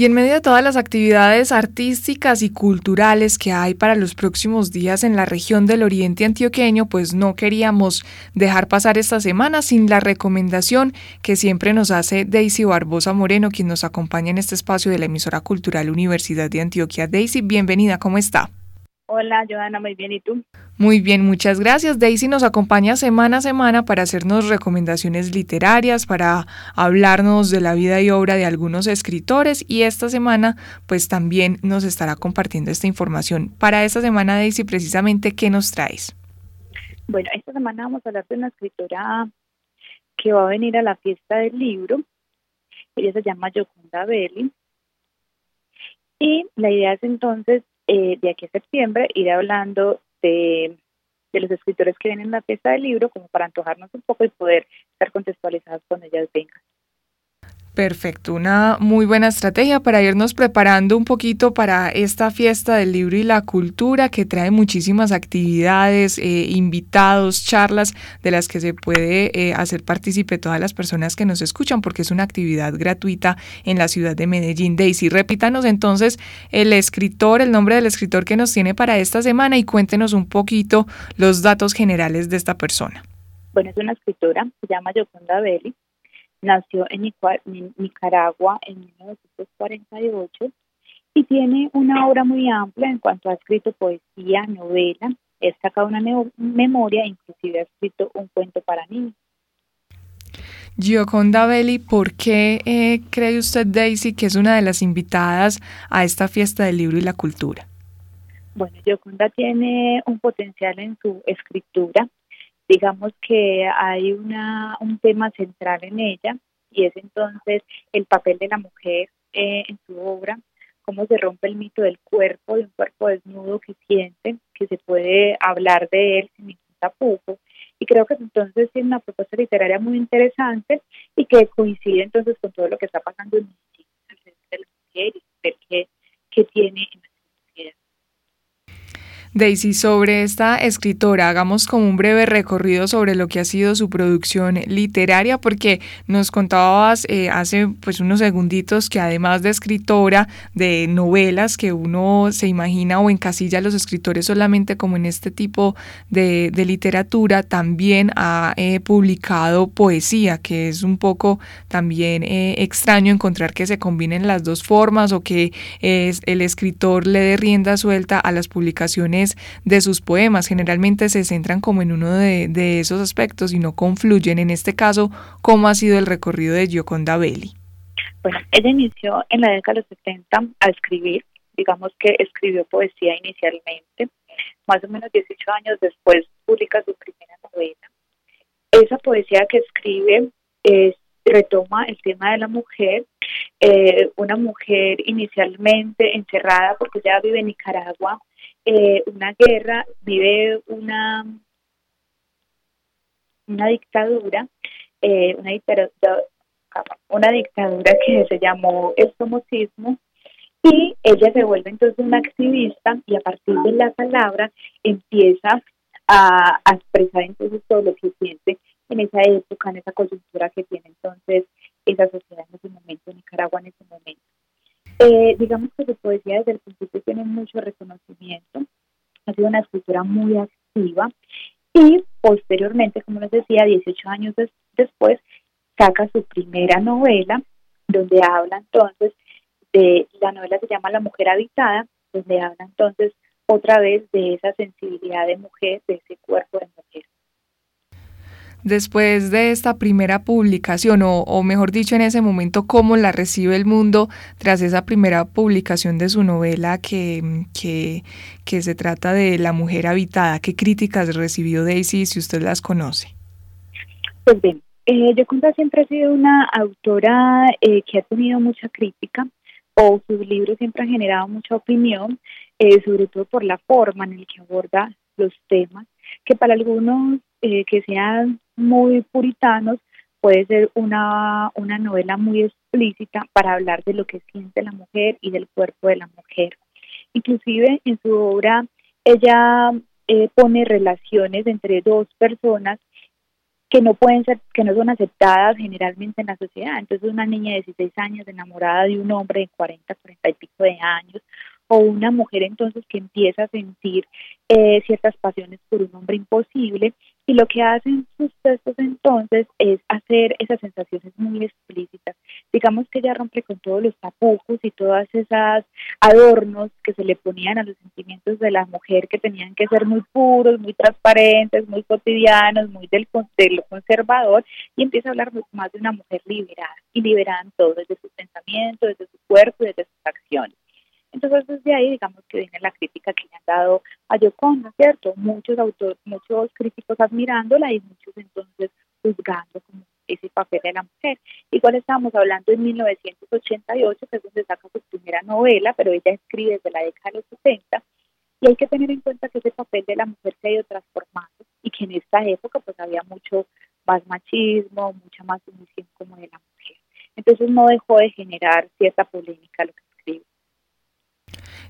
Y en medio de todas las actividades artísticas y culturales que hay para los próximos días en la región del Oriente Antioqueño, pues no queríamos dejar pasar esta semana sin la recomendación que siempre nos hace Daisy Barbosa Moreno, quien nos acompaña en este espacio de la emisora cultural Universidad de Antioquia. Daisy, bienvenida, ¿cómo está? Hola, Joana, muy bien, ¿y tú? Muy bien, muchas gracias. Daisy nos acompaña semana a semana para hacernos recomendaciones literarias, para hablarnos de la vida y obra de algunos escritores y esta semana pues también nos estará compartiendo esta información. Para esta semana, Daisy, precisamente, ¿qué nos traes? Bueno, esta semana vamos a hablar de una escritora que va a venir a la fiesta del libro. Ella se llama Yoconda Belli. Y la idea es entonces eh, de aquí a septiembre ir hablando de, de, los escritores que vienen a la fiesta del libro, como para antojarnos un poco y poder estar contextualizados cuando ellas vengan. Perfecto, una muy buena estrategia para irnos preparando un poquito para esta fiesta del libro y la cultura que trae muchísimas actividades, eh, invitados, charlas de las que se puede eh, hacer partícipe todas las personas que nos escuchan porque es una actividad gratuita en la ciudad de Medellín. Daisy, repítanos entonces el escritor, el nombre del escritor que nos tiene para esta semana y cuéntenos un poquito los datos generales de esta persona. Bueno, es una escritora, se llama Yoconda Belli Nació en Nicaragua en 1948 y tiene una obra muy amplia en cuanto ha escrito poesía, novela, ha sacado una memoria, inclusive ha escrito un cuento para niños. Gioconda Belli, ¿por qué eh, cree usted, Daisy, que es una de las invitadas a esta fiesta del libro y la cultura? Bueno, Gioconda tiene un potencial en su escritura, digamos que hay una, un tema central en ella y es entonces el papel de la mujer eh, en su obra, cómo se rompe el mito del cuerpo, de un cuerpo desnudo que siente, que se puede hablar de él sin ningún tapujo. Y creo que entonces tiene una propuesta literaria muy interesante y que coincide entonces con todo lo que está pasando en de la mujer y que, que tiene en Daisy, sobre esta escritora, hagamos como un breve recorrido sobre lo que ha sido su producción literaria, porque nos contabas eh, hace pues unos segunditos que además de escritora de novelas que uno se imagina o encasilla a los escritores solamente como en este tipo de, literatura, también ha eh, publicado poesía, que es un poco también eh, extraño encontrar que se combinen las dos formas o que el escritor le dé rienda suelta a las publicaciones de sus poemas. Generalmente se centran como en uno de, esos aspectos y no confluyen. En este caso, ¿cómo ha sido el recorrido de Gioconda Belli? Bueno, ella inició en la década de los 70 a escribir, digamos que escribió poesía inicialmente, más o menos 18 años después publica su primera novela. Esa poesía que escribe retoma el tema de la mujer, eh, una mujer inicialmente encerrada porque ya vive en Nicaragua, eh, una guerra, vive una, una dictadura, eh, una, dictadura, una dictadura que se llamó el y ella se vuelve entonces una activista y a partir de la palabra empieza a, a, expresar entonces todo lo que siente en esa época, en esa coyuntura que tiene entonces esa sociedad en ese momento, Nicaragua en ese momento. Eh, digamos que su poesía desde el principio tiene mucho reconocimiento, ha sido una escritura muy activa y posteriormente, como les decía, 18 años después, saca su primera novela, donde habla entonces de, la novela se llama La mujer habitada, donde habla entonces otra vez de esa sensibilidad de mujer, de ese cuerpo de mujer después de esta primera publicación, o, mejor dicho, en ese momento, cómo la recibe el mundo tras esa primera publicación de su novela que, que, se trata de La mujer habitada. ¿Qué críticas recibió Daisy si usted las conoce? Pues bien, eh, yo siempre ha sido una autora eh, que ha tenido mucha crítica o sus libros siempre han generado mucha opinión, eh, sobre todo por la forma en la que aborda los temas, que para algunos eh, que sean muy puritanos, puede ser una, una novela muy explícita para hablar de lo que siente la mujer y del cuerpo de la mujer. Inclusive en su obra ella eh, pone relaciones entre dos personas que no pueden ser, que no son aceptadas generalmente en la sociedad. Entonces una niña de 16 años enamorada de un hombre de 40, 40 y pico de años, o una mujer entonces que empieza a sentir eh, ciertas pasiones por un hombre imposible y lo que hacen sus textos entonces es hacer esas sensaciones muy explícitas. Digamos que ella rompe con todos los tapujos y todas esas adornos que se le ponían a los sentimientos de la mujer que tenían que ser muy puros, muy transparentes, muy cotidianos, muy del, de lo conservador y empieza a hablar más de una mujer liberada y liberada todo, desde sus pensamientos, desde su cuerpo, desde sus acciones. Entonces desde ahí digamos que viene la crítica que le han dado a Yoconda, ¿cierto? Muchos autores, muchos críticos admirándola y muchos entonces juzgando como ese papel de la mujer. Igual estábamos hablando en 1988, que es donde saca su primera novela, pero ella escribe desde la década de los 60, y hay que tener en cuenta que ese papel de la mujer se ha ido transformando y que en esta época pues había mucho más machismo, mucha más sumisión como de la mujer. Entonces no dejó de generar cierta polémica lo que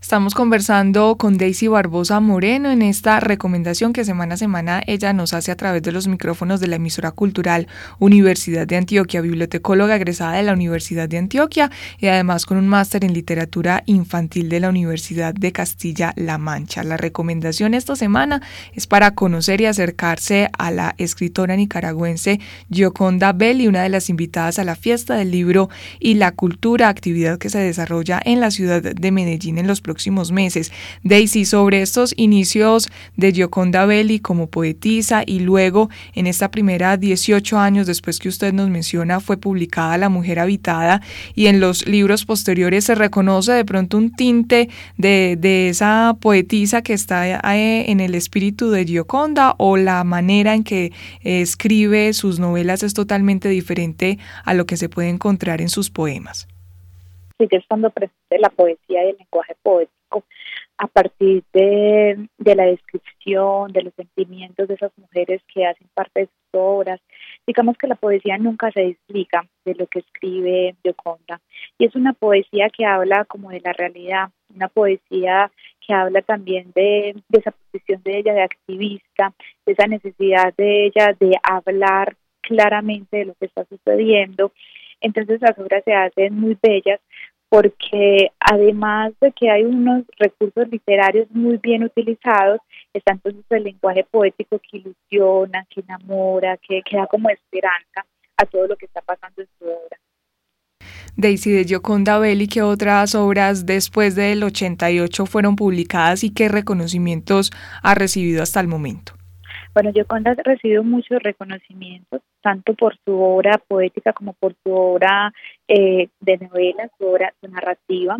Estamos conversando con Daisy Barbosa Moreno en esta recomendación que semana a semana ella nos hace a través de los micrófonos de la emisora cultural Universidad de Antioquia, bibliotecóloga egresada de la Universidad de Antioquia y además con un máster en literatura infantil de la Universidad de Castilla-La Mancha. La recomendación esta semana es para conocer y acercarse a la escritora nicaragüense Gioconda Belli, una de las invitadas a la fiesta del libro y la cultura, actividad que se desarrolla en la ciudad de Medellín en los próximos meses. Daisy, sobre estos inicios de Gioconda Belli como poetisa y luego en esta primera 18 años después que usted nos menciona fue publicada La Mujer Habitada y en los libros posteriores se reconoce de pronto un tinte de, de esa poetisa que está eh, en el espíritu de Gioconda o la manera en que escribe sus novelas es totalmente diferente a lo que se puede encontrar en sus poemas sigue estando presente la poesía y el lenguaje poético a partir de, la descripción, de los sentimientos de esas mujeres que hacen parte de sus obras. Digamos que la poesía nunca se desliga de lo que escribe Gioconda. Y es una poesía que habla como de la realidad, una poesía que habla también de, de esa posición de ella de activista, de esa necesidad de ella de hablar claramente de lo que está sucediendo. Entonces las obras se hacen muy bellas porque además de que hay unos recursos literarios muy bien utilizados, está entonces el lenguaje poético que ilusiona, que enamora, que, da como esperanza a todo lo que está pasando en su obra. Daisy de Gioconda Belli, ¿qué otras obras después del 88 fueron publicadas y qué reconocimientos ha recibido hasta el momento? Bueno, Gioconda ha recibido muchos reconocimientos, tanto por su obra poética como por su obra eh, de novela, su obra narrativa.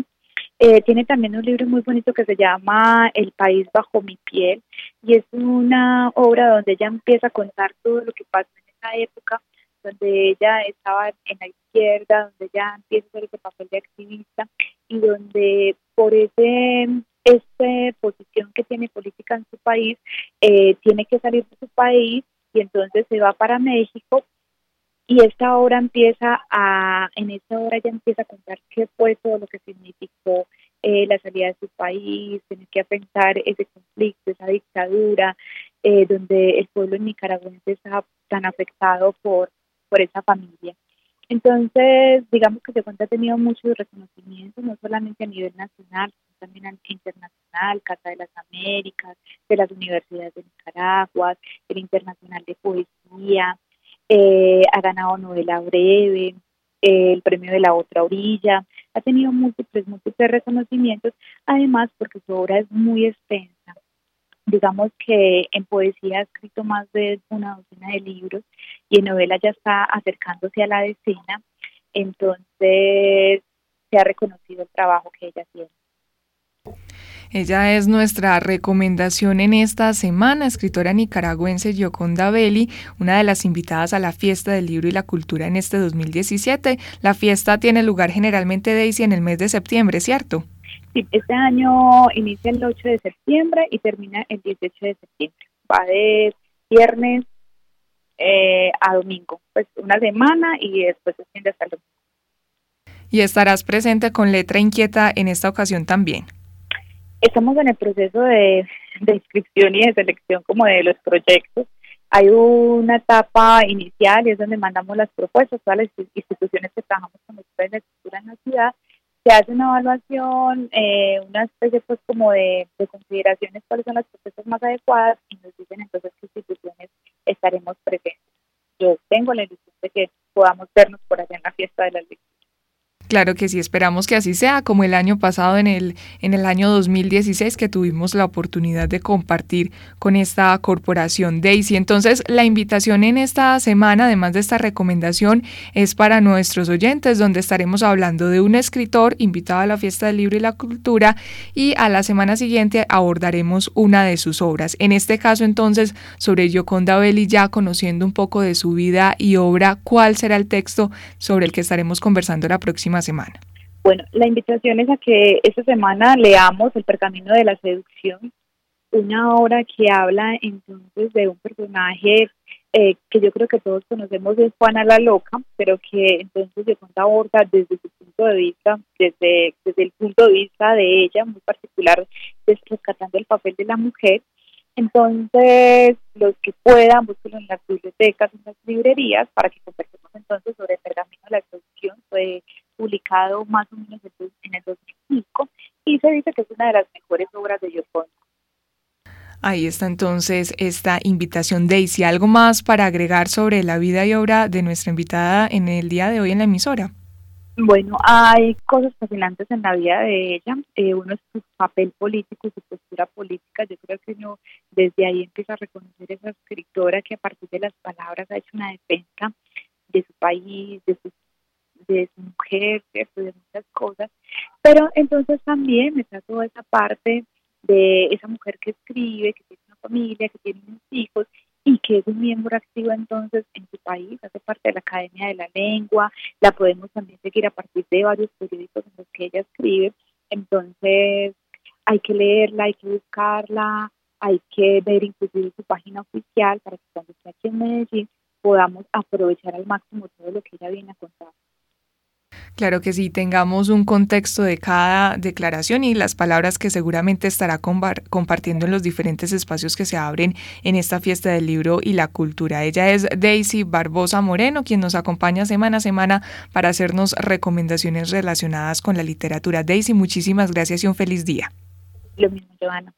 Eh, tiene también un libro muy bonito que se llama El país bajo mi piel y es una obra donde ella empieza a contar todo lo que pasó en esa época, donde ella estaba en la izquierda, donde ella empieza a hacer ese papel de activista y donde por ese esta posición que tiene política en su país, eh, tiene que salir de su país y entonces se va para México y esta obra empieza a, en esta obra ya empieza a contar qué fue todo lo que significó eh, la salida de su país, tener que enfrentar ese conflicto, esa dictadura, eh, donde el pueblo nicaragüense está tan afectado por, por esa familia. Entonces, digamos que se cuenta ha tenido muchos reconocimientos, no solamente a nivel nacional, sino también internacional, Casa de las Américas, de las universidades de Nicaragua, el Internacional de Poesía, eh, ha ganado novela breve, eh, el premio de la otra orilla, ha tenido múltiples, múltiples reconocimientos, además porque su obra es muy extensa digamos que en poesía ha escrito más de una docena de libros y en novela ya está acercándose a la decena, entonces se ha reconocido el trabajo que ella tiene. Ella es nuestra recomendación en esta semana, escritora nicaragüense Yoconda Belli, una de las invitadas a la Fiesta del Libro y la Cultura en este 2017. La fiesta tiene lugar generalmente, Daisy, en el mes de septiembre, ¿cierto? Sí, este año inicia el 8 de septiembre y termina el 18 de septiembre. Va de viernes eh, a domingo, pues una semana y después se extiende hasta el domingo. Y estarás presente con Letra Inquieta en esta ocasión también. Estamos en el proceso de, de inscripción y de selección como de los proyectos hay una etapa inicial y es donde mandamos las propuestas, todas las instituciones que trabajamos con los de cultura en la ciudad, se hace una evaluación, eh, una especie pues como de, de, consideraciones cuáles son las propuestas más adecuadas y nos dicen entonces qué instituciones estaremos presentes. Yo tengo la ilusión de que podamos vernos por allá en la fiesta de la lectura. Claro que sí, esperamos que así sea, como el año pasado, en el, en el año 2016, que tuvimos la oportunidad de compartir con esta corporación Daisy. Entonces, la invitación en esta semana, además de esta recomendación, es para nuestros oyentes, donde estaremos hablando de un escritor invitado a la Fiesta del Libro y la Cultura y a la semana siguiente abordaremos una de sus obras. En este caso, entonces, sobre Gioconda Belli, ya conociendo un poco de su vida y obra, ¿cuál será el texto sobre el que estaremos conversando la próxima semana? Bueno, la invitación es a que esta semana leamos El Pergamino de la Seducción, una obra que habla entonces de un personaje eh, que yo creo que todos conocemos es Juana la Loca, pero que entonces se cuenta aborda desde su punto de vista, desde, desde el punto de vista de ella, muy particular, rescatando el papel de la mujer. Entonces, los que puedan, búsquenlo en las bibliotecas, en las librerías, para que conversemos entonces sobre el pergamino de la seducción. Fue publicado más o menos en el 2005 y se dice que es una de las mejores obras de Gioconda. Ahí está entonces esta invitación, Daisy. ¿Algo más para agregar sobre la vida y obra de nuestra invitada en el día de hoy en la emisora? Bueno, hay cosas fascinantes en la vida de ella. Eh, uno es su papel político, su postura política. Yo creo que uno desde ahí empieza a reconocer esa escritora que a partir de las palabras ha hecho una defensa de su país, de su de su mujer, ¿cierto? de muchas cosas, pero entonces también está toda esa parte de esa mujer que escribe, que tiene una familia, que tiene unos hijos y que es un miembro activo entonces en su país, hace parte de la Academia de la Lengua, la podemos también seguir a partir de varios periódicos en los que ella escribe, entonces hay que leerla, hay que buscarla, hay que ver inclusive su página oficial para que cuando esté aquí en Medellín podamos aprovechar al máximo todo lo que ella viene a contar. Claro que sí, tengamos un contexto de cada declaración y las palabras que seguramente estará compartiendo en los diferentes espacios que se abren en esta fiesta del libro y la cultura. Ella es Daisy Barbosa Moreno, quien nos acompaña semana a semana para hacernos recomendaciones relacionadas con la literatura. Daisy, muchísimas gracias y un feliz día. Lo mismo, Joana.